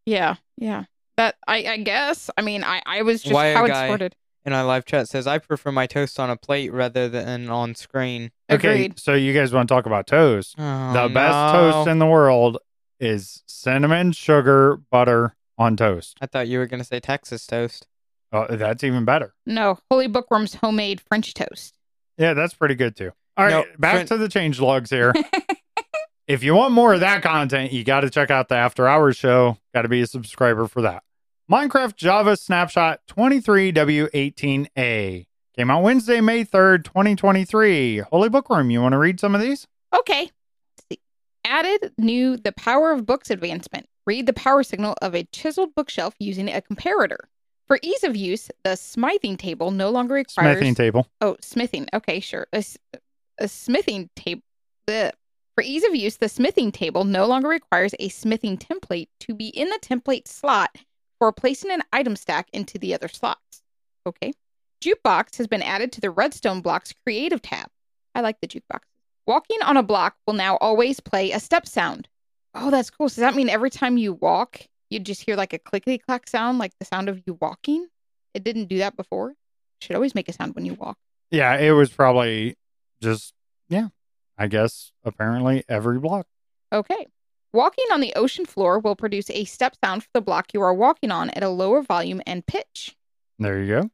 yeah, yeah. That I I guess. I mean, I I was just Wire how it's guy. sorted. In our live chat says I prefer my toast on a plate rather than on screen. Okay, Agreed. so you guys want to talk about toast? Oh, the best no. toast in the world is cinnamon, sugar, butter on toast. I thought you were gonna say Texas toast. Oh, that's even better. No, Holy Bookworm's homemade French toast. Yeah, that's pretty good too. All right, No, back Fren- to the change logs here. if you want more of that content, you got to check out the After Hours show. Got to be a subscriber for that. Minecraft Java Snapshot 23W18A came out Wednesday, May 3rd, 2023. Holy Bookworm, you want to read some of these? Okay. Added new the power of books advancement. Read the power signal of a chiseled bookshelf using a comparator. For ease of use, the smithing table no longer requires Smithing table. Oh, smithing. Okay, sure. A, a smithing table. For ease of use, the smithing table no longer requires a smithing template to be in the template slot for placing an item stack into the other slots. Okay. Jukebox has been added to the Redstone Blocks Creative tab. I like the jukebox. Walking on a block will now always play a step sound. Oh, that's cool. So does that mean every time you walk, you just hear like a clickety clack sound, like the sound of you walking? It didn't do that before. It should always make a sound when you walk. Yeah, it was probably just, yeah, I guess apparently every block. Okay. Walking on the ocean floor will produce a step sound for the block you are walking on at a lower volume and pitch. There you go.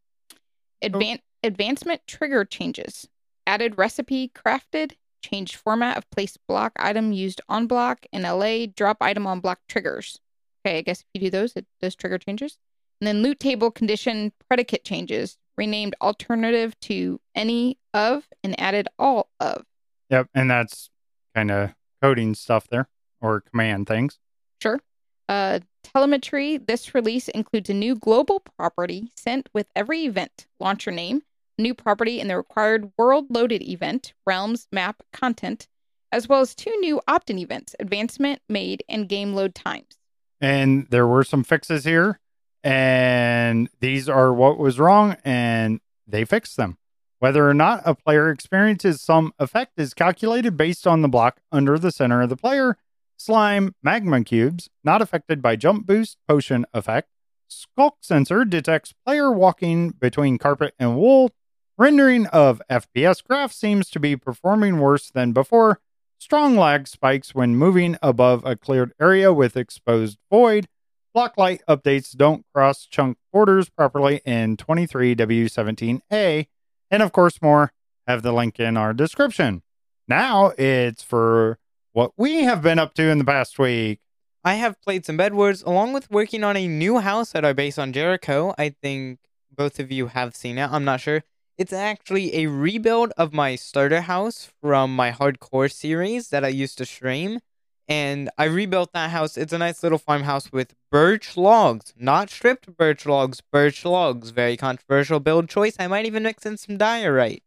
Advan- Advancement trigger changes. Added recipe crafted. Changed format of place block item used on block. and allay, drop item on block triggers. Okay, I guess if you do those, it does trigger changes. And then loot table condition predicate changes. Renamed alternative to any of and added all of. Yep. And that's kind of coding stuff there or command things. Sure. Uh, telemetry. This release includes a new global property sent with every event. Launcher name, new property in the required world loaded event, realms, map, content, as well as two new opt in events advancement made and game load times. And there were some fixes here. And these are what was wrong. And they fixed them. Whether or not a player experiences some effect is calculated based on the block under the center of the player. Slime magma cubes, not affected by jump boost potion effect. Sculk sensor detects player walking between carpet and wool. Rendering of FPS graph seems to be performing worse than before. Strong lag spikes when moving above a cleared area with exposed void. Block light updates don't cross chunk borders properly in 23W17A. And of course, more. Have the link in our description. Now it's for what we have been up to in the past week. I have played some Bedwars along with working on a new house at our base on Jericho. I think both of you have seen it. I'm not sure. It's actually a rebuild of my starter house from my hardcore series that I used to stream. And I rebuilt that house. It's a nice little farmhouse with birch logs, not stripped birch logs, birch logs. Very controversial build choice. I might even mix in some diorite.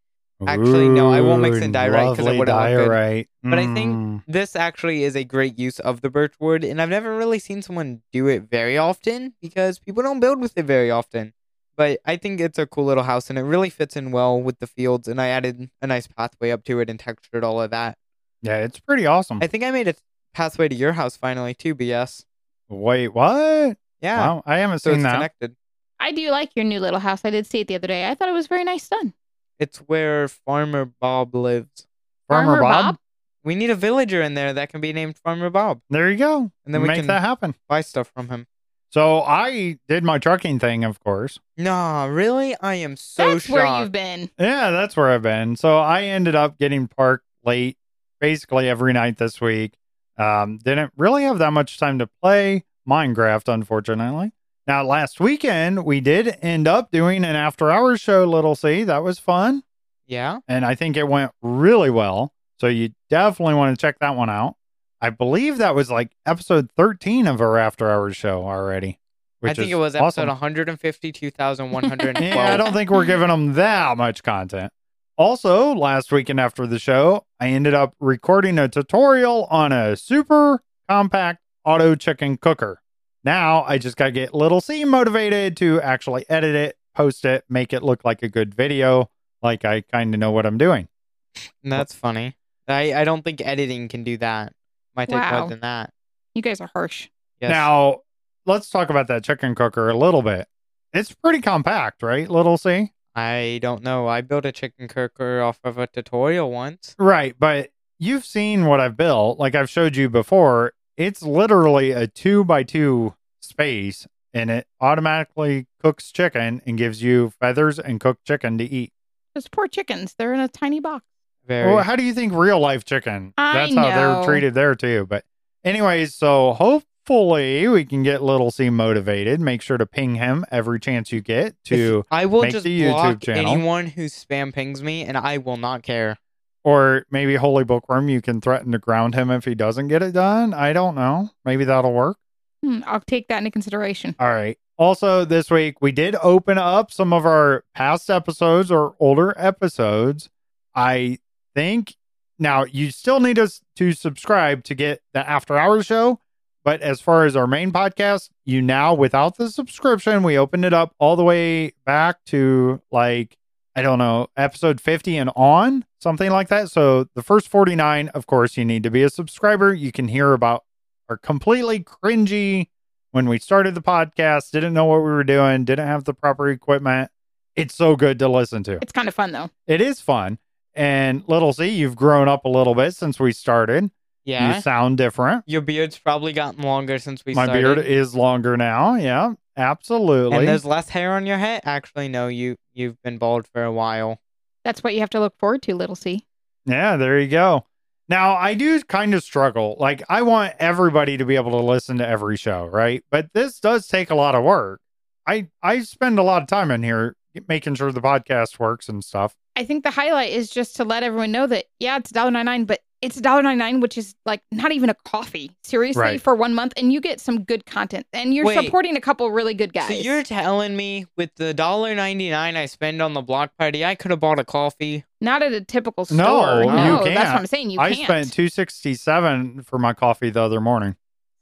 Actually, no, I won't mix in diorite 'cause it wouldn't look good. diorite. But I think Mm. this actually is a great use of the birch wood, and I've never really seen someone do it very often because people don't build with it very often. But I think it's a cool little house, and it really fits in well with the fields. And I added a nice pathway up to it and textured all of that. yeah, it's pretty awesome. I think I made a pathway to your house finally too. BS. Wait, what? Yeah, Wow, I haven't so seen it's that. connected. I do like your new little house. I did see it the other day. I thought it was very nice done. It's where Farmer Bob lives. Farmer, Bob? We need a villager in there that can be named Farmer Bob, There you go. and then we Make can that happen. buy stuff from him. So I did my trucking thing, of course. Nah, really? I am so That's shocked. where you've been. Yeah, that's where I've been. So I ended up getting parked late basically every night this week. Um, didn't really have that much time to play Minecraft, unfortunately. Now, last weekend, we did end up doing an after hours show, Little C. That was fun. Yeah. And I think it went really well. So you definitely want to check that one out. I believe that was like episode 13 of our after hours show already. I think it was episode awesome. 152,112. Yeah, I don't think we're giving them that much content. Also, last weekend after the show, I ended up recording a tutorial on a super compact auto chicken cooker. Now I just got to get Little C motivated to actually edit it, post it, make it look like a good video, like I kind of know what I'm doing. That's funny. I, I don't think editing can do that. Might take Wow. more than that. You guys are harsh. Yes. Now, let's talk about that chicken cooker a little bit. It's pretty compact, right, Little C? I don't know. I built a chicken cooker off of a tutorial once. Right, but you've seen what I've built. Like I've showed you before, it's literally a two by two space and it automatically cooks chicken and gives you feathers and cooked chicken to eat. Those poor chickens. They're in a tiny box. Very. Well, how do you think real life chicken? I That's how they're treated there too. But anyways, so hopefully we can get Little C motivated. Make sure to ping him every chance you get to I will make just the YouTube block channel. anyone who spam pings me, and I will not care. or maybe Holy Bookworm, you can threaten to ground him if he doesn't get it done. I don't know. Maybe that'll work. Hmm, I'll take that into consideration. All right. Also, this week we did open up some of our past episodes or older episodes. I think now you still need us to subscribe to get the after hours show. But as far as our main podcast, you now, without the subscription, we opened it up all the way back to like, I don't know, episode 50 and on, something like that. So the first 49, of course, you need to be a subscriber. You can hear about our completely cringy when we started the podcast, didn't know what we were doing, didn't have the proper equipment. It's so good to listen to. It's kind of fun though. It is fun. And little C, you've grown up a little bit since we started. Yeah. You sound different. Your beard's probably gotten longer since we started. My started. beard is longer now. Yeah, absolutely. and there's less hair on your head. Actually, no, you you've been bald for a while. That's what you have to look forward to, little C. Yeah, there you go. Now, I do kind of struggle. Like, I want everybody to be able to listen to every show, right? But this does take a lot of work. I I spend a lot of time in here making sure the podcast works and stuff. I think the highlight is just to let everyone know that yeah, it's $1.99, but it's $1.99, which is like not even a coffee. Seriously, Right. for one month, and you get some good content, and you're Wait. supporting a couple really good guys. So you're telling me with the dollar ninety nine I spend on the block party, I could have bought a coffee. not at a typical store. No, you that's can't. what I'm saying. You I can't. spent two sixty seven for my coffee the other morning,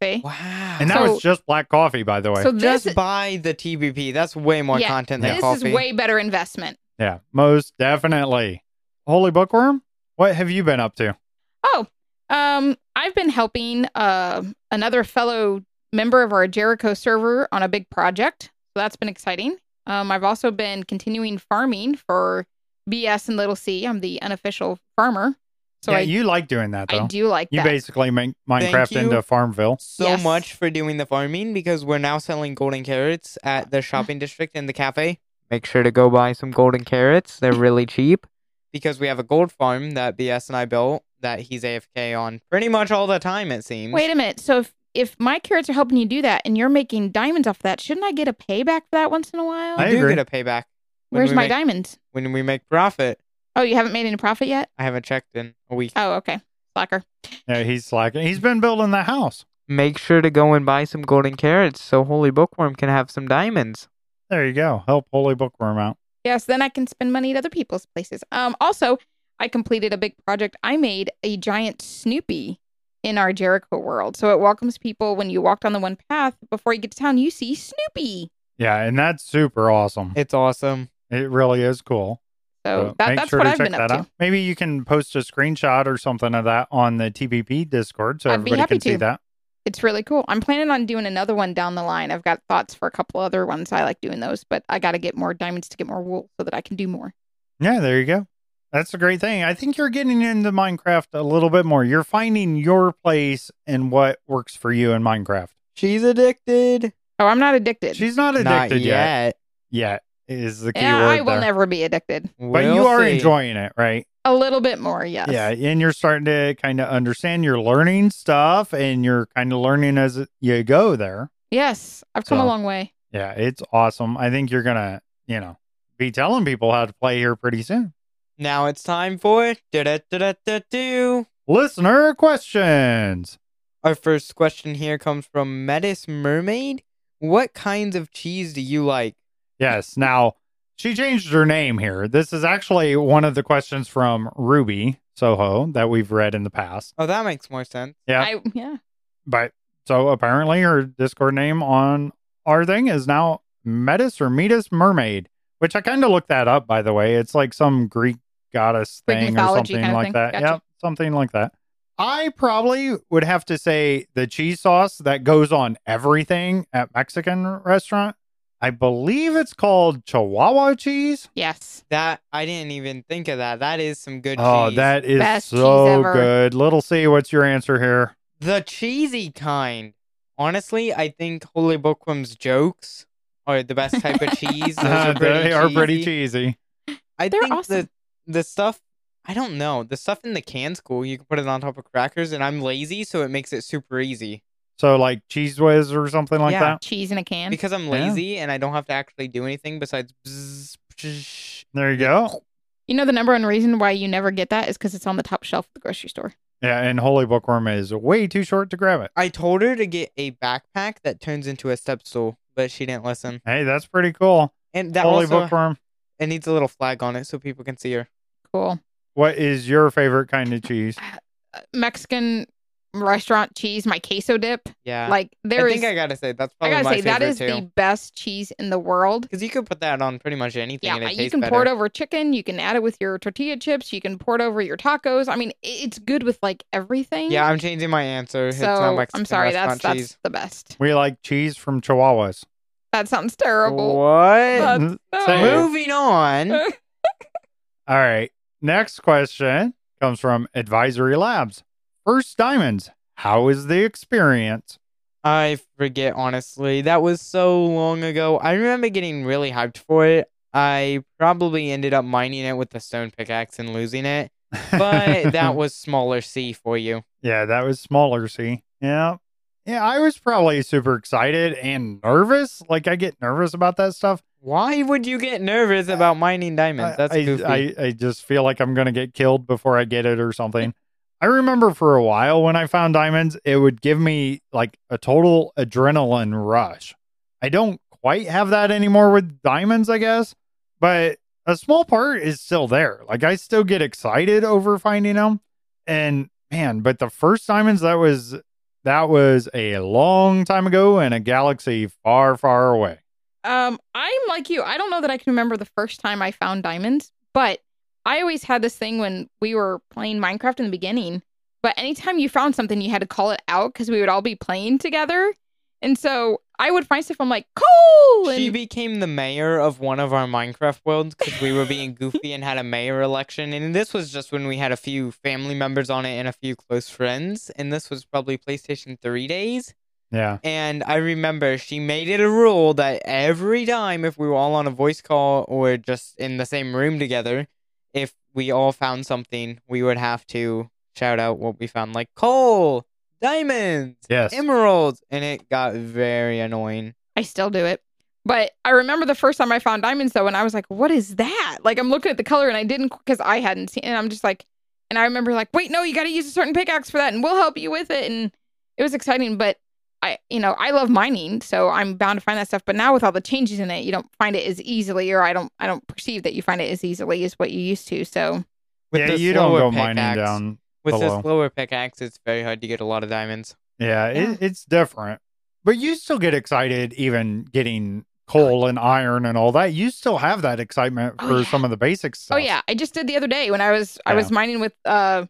See? Wow. and that So- was just black coffee, by the way. So this, just buy the TBP. That's way more Yeah, content than this coffee. is way better investment. Yeah, most definitely. Holy Bookworm, what have you been up to? Oh, um, I've been helping uh, another fellow member of our Jericho server on a big project. So that's been exciting. Um, I've also been continuing farming for BS and Little C. I'm the unofficial farmer. So yeah, I, you like doing that though. I do like You that. You basically make Minecraft you. into Farmville. So Yes. much for doing the farming because we're now selling golden carrots at the shopping district in the cafe. Make sure to go buy some golden carrots. They're really cheap because we have a gold farm that BS and I built that he's AFK on pretty much all the time, it seems. Wait a minute. So if, if my carrots are helping you do that and you're making diamonds off of that, shouldn't I get a payback for that once in a while? I I do agree. get a payback. Where's my make, diamonds? When we make profit. Oh, you haven't made any profit yet? I haven't checked in a week. Oh, okay. Slacker. Yeah, he's slacking. He's been building the house. Make sure to go and buy some golden carrots so Holy Bookworm can have some diamonds. There you go. Help Holy Bookworm out. Yes, then I can spend money at other people's places. Um, also, I completed a big project. I made a giant Snoopy in our Jericho world. So it welcomes people when you walk down the one path. Before you get to town, you see Snoopy. Yeah, and that's super awesome. It's awesome. It really is cool. So So that, make that's sure what to I've check been up that to. out. Maybe you can post a screenshot or something of that on the TBP Discord so I'd be everybody happy can see that. It's really cool. I'm planning on doing another one down the line. I've got thoughts for a couple other ones. I like doing those, but I got to get more diamonds to get more wool so that I can do more. Yeah, there you go. That's a great thing. I think you're getting into Minecraft a little bit more. You're finding your place and what works for you in Minecraft. She's addicted. Oh, I'm not addicted. She's not Not addicted yet. yet. Yet is the key yeah, word I will there. never be addicted. but you We'll are see. enjoying it, right? A little bit more, yes. Yeah, and you're starting to kind of understand. You're learning stuff, and you're kind of learning as you go there. Yes, I've come So- a long way. Yeah, it's awesome. I think you're gonna, you know, be telling people how to play here pretty soon. Now it's time for do Listener questions. Our first question here comes from Metis Mermaid. What kinds of cheese do you like? Yes. Now she changed her name here. This is actually one of the questions from Ruby Soho that we've read in the past. Oh, that makes more sense. Yeah. I, yeah. But so apparently her Discord name on our thing is now Metis or Metis Mermaid, which I kind of looked that up, by the way. It's like some Greek goddess Greek thing or something kind of like thing. that. Gotcha. Yep, something like that. I probably would have to say the cheese sauce that goes on everything at Mexican restaurant. I believe it's called Chihuahua cheese. Yes. That I didn't even think of that. That is some good Oh, cheese. that is Best so good. Little C, what's your answer here? the cheesy kind. Honestly, I think Holy Bookworm's jokes are the best type of cheese. Those are pretty they are pretty cheesy. cheesy. I They're think awesome. the the stuff I don't know. The stuff in the can's cool. You can put it on top of crackers, and I'm lazy, so it makes it super easy. So like Cheez Whiz or something like Yeah. that. Cheese in a can. Because I'm Yeah. lazy and I don't have to actually do anything besides. Bzz, psh. There you go. you know the number one reason why you never get that is because it's on the top shelf of the grocery store. Yeah, and Holy Bookworm is way too short to grab it. I told her to get a backpack that turns into a step stool, but she didn't listen. Hey, that's pretty cool. And that Holy also Bookworm. it needs a little flag on it so people can see her. Cool. What is your favorite kind of cheese? Mexican restaurant cheese, my queso dip. Yeah, Like there I is. think I gotta say that's probably I probably gotta my say that favorite is too. the best cheese in the world. Because you could put that on pretty much anything Yeah, and it you tastes can better. pour it over chicken. You can add it with your tortilla chips. You can pour it over your tacos. I mean, it's good with like everything. Yeah, I'm changing my answer. it's So not Mexican I'm sorry. That's restaurant that's cheese. the best. We like cheese from Chihuahuas. That sounds terrible. What? That's- Mm, no. Moving on. All right. Next question comes from Advisory Labs. First diamonds. How is the experience? I forget honestly. That was so long ago. I remember getting really hyped for it. I probably ended up mining it with the stone pickaxe and losing it. But that was smaller C for you. yeah, that was smaller. C. yeah, yeah. I was probably super excited and nervous. Like I get nervous about that stuff. Why would you get nervous about mining diamonds? That's I, goofy. I, I just feel like I'm gonna get killed before I get it or something. I remember for a while when I found diamonds, it would give me like a total adrenaline rush. I don't quite have that anymore with diamonds, I guess, but a small part is still there. Like I still get excited over finding them. And man, but the first diamonds that was that was a long time ago in a galaxy far, far away. Um, I'm like you. I don't know that I can remember the first time I found diamonds, but I always had this thing when we were playing Minecraft in the beginning. But anytime you found something, you had to call it out because we would all be playing together. And so I would find stuff. I'm like, cool. She became the mayor of one of our Minecraft worlds because we were being goofy and had a mayor election. And this was just when we had a few family members on it and a few close friends. And this was probably PlayStation 3 days. Yeah. And I remember she made it a rule that every time, if we were all on a voice call or just in the same room together, if we all found something, we would have to shout out what we found, like coal, diamonds, Yes. emeralds. And it got very annoying. I still do it. But I remember the first time I found diamonds though, and I was like, what is that? Like I'm looking at the color and I didn't because I hadn't seen and I'm just like and I remember like, wait, no, you gotta use a certain pickaxe for that and we'll help you with it. And it was exciting, but I you know, I love mining, so I'm bound to find that stuff. But now with all the changes in it, you don't find it as easily or I don't I don't perceive that you find it as easily as what you used to. So With yeah, you don't slower go mining pickaxe- down. With below. this lower pickaxe, it's very hard to get a lot of diamonds. Yeah, Yeah. It, it's different. But you still get excited even getting coal and iron and all that. You still have that excitement Oh, for yeah. some of the basic stuff. Oh yeah, I just did the other day when I was I was mining with uh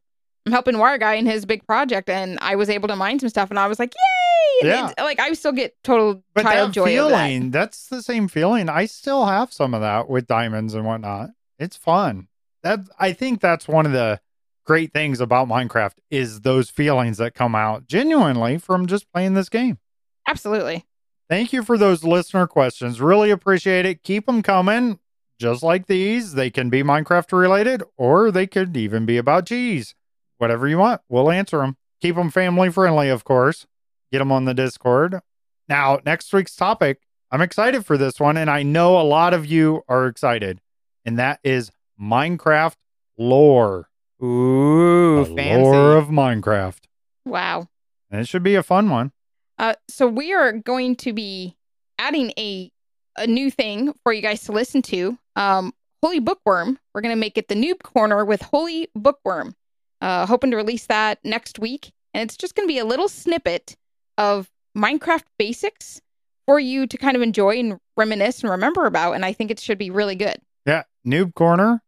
I'm helping Wire Guy in his big project and I was able to mine some stuff and I was like, Yay! And Yeah. it's- like I still get total But child joy of that. feeling, that's the same feeling. I still have some of that with diamonds and whatnot. It's fun. That I think that's one of the great things about Minecraft is those feelings that come out genuinely from just playing this game. Absolutely. Thank you for those listener questions. Really appreciate it. Keep them coming. Just like these, they can be Minecraft related or they could even be about cheese. Whatever you want, we'll answer them. Keep them family friendly, of course. Get them on the Discord. Now, next week's topic, I'm excited for this one, and I know a lot of you are excited, and that is Minecraft lore. Ooh, the fancy. lore of Minecraft. Wow. And it should be a fun one. Uh, so we are going to be adding a a new thing for you guys to listen to. Um, Holy Bookworm. We're gonna make it the noob corner with Holy Bookworm. Uh, hoping to release that next week, and it's just gonna be a little snippet of Minecraft basics for you to kind of enjoy and reminisce and remember about. And I think it should be really good. Yeah, Noob Corner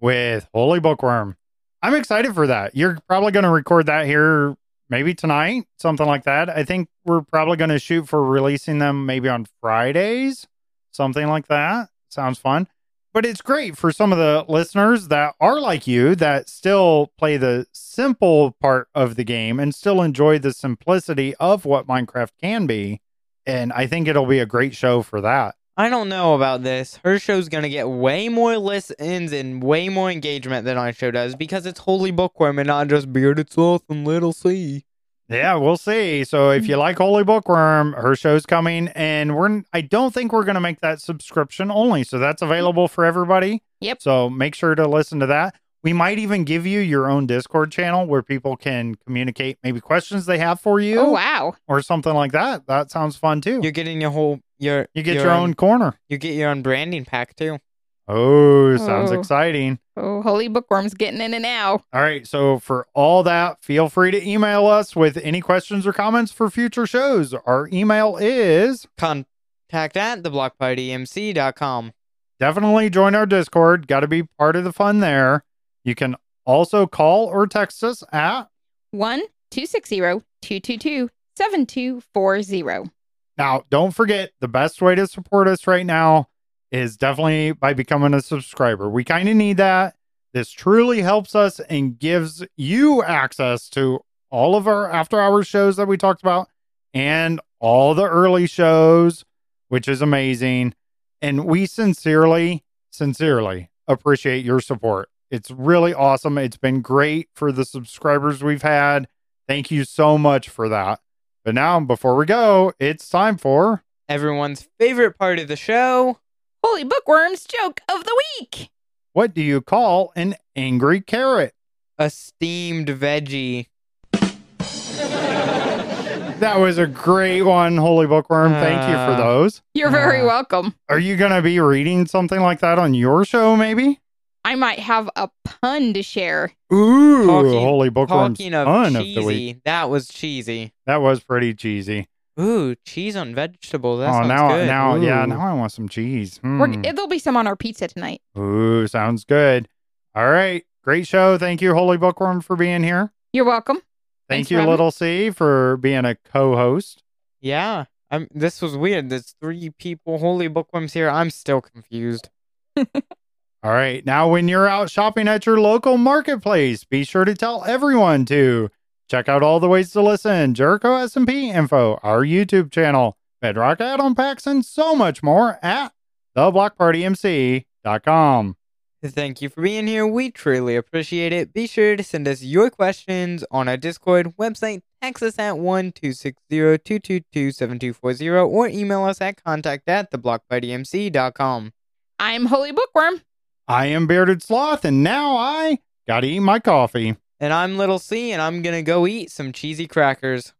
with Holy Bookworm. I'm excited for that. You're probably going to record that here maybe tonight, something like that. I think we're probably going to shoot for releasing them maybe on Fridays, something like that. Sounds fun. But it's great for some of the listeners that are like you that still play the simple part of the game and still enjoy the simplicity of what Minecraft can be. And I think it'll be a great show for that. I don't know about this. Her show's gonna get way more listens and way more engagement than our show does because it's Holy Bookworm and not just Bearded Sloth and Little C. Yeah, we'll see. So if you like Holy Bookworm, her show's coming, and we're I don't think we're gonna make that subscription only. So that's mm-hmm. available for everybody. Yep. So make sure to listen to that. We might even give you your own Discord channel where people can communicate maybe questions they have for you Oh wow! or something like that. That sounds fun too. You're getting your whole your you get your, own corner. You get your own branding pack too. Oh, sounds Oh. exciting. Oh, Holy Bookworm's getting in it now. All right. So for all that, feel free to email us with any questions or comments for future shows. Our email is Contact at theblockpartymc.com. definitely join our Discord. Got to be part of the fun there. You can also call or text us at. One two six zero two two two seven two four zero. Now, don't forget the best way to support us right now is definitely by becoming a subscriber. We kind of need that. This truly helps us and gives you access to all of our after hours shows that we talked about and all the early shows, which is amazing. And we sincerely, sincerely appreciate your support. It's really awesome. It's been great for the subscribers we've had. Thank you so much for that. But now, before we go, it's time for Everyone's favorite part of the show. Holy Bookworm's joke of the week. what do you call an angry carrot? A steamed veggie. That was a great one, Holy Bookworm. Thank you for Uh, those. You're very Ah. welcome. Are you going to be reading something like that on your show, maybe? I might have a pun to share. Ooh, Talking- Holy Bookworm's Talking of fun cheesy, of the week. that was cheesy. That was pretty cheesy. Ooh, cheese on vegetables. That oh, sounds now, good. now, yeah, now I want some cheese. We're, Hmm. there'll be some on our pizza tonight. Ooh, sounds good. All right, great show. Thank you, Holy Bookworm, for being here. You're welcome. Thank Thanks you, for me. Little C, for being a co-host. Yeah. I'm, this was weird. There's three people, holy bookworms here. I'm still confused. All right. Now, when you're out shopping at your local marketplace, be sure to tell everyone to check out all the ways to listen, Jericho SMP info, our YouTube channel, Bedrock add-on packs, and so much more at theblockpartymc.com. Thank you for being here. We truly appreciate it. Be sure to send us your questions on our Discord website. Text us at 1-260-222-7240 or email us at contact at theblockpartymc.com. I'm Holy Bookworm. I am Bearded Sloth, and now I gotta eat my coffee. And I'm Little C, and I'm gonna go eat some cheesy crackers.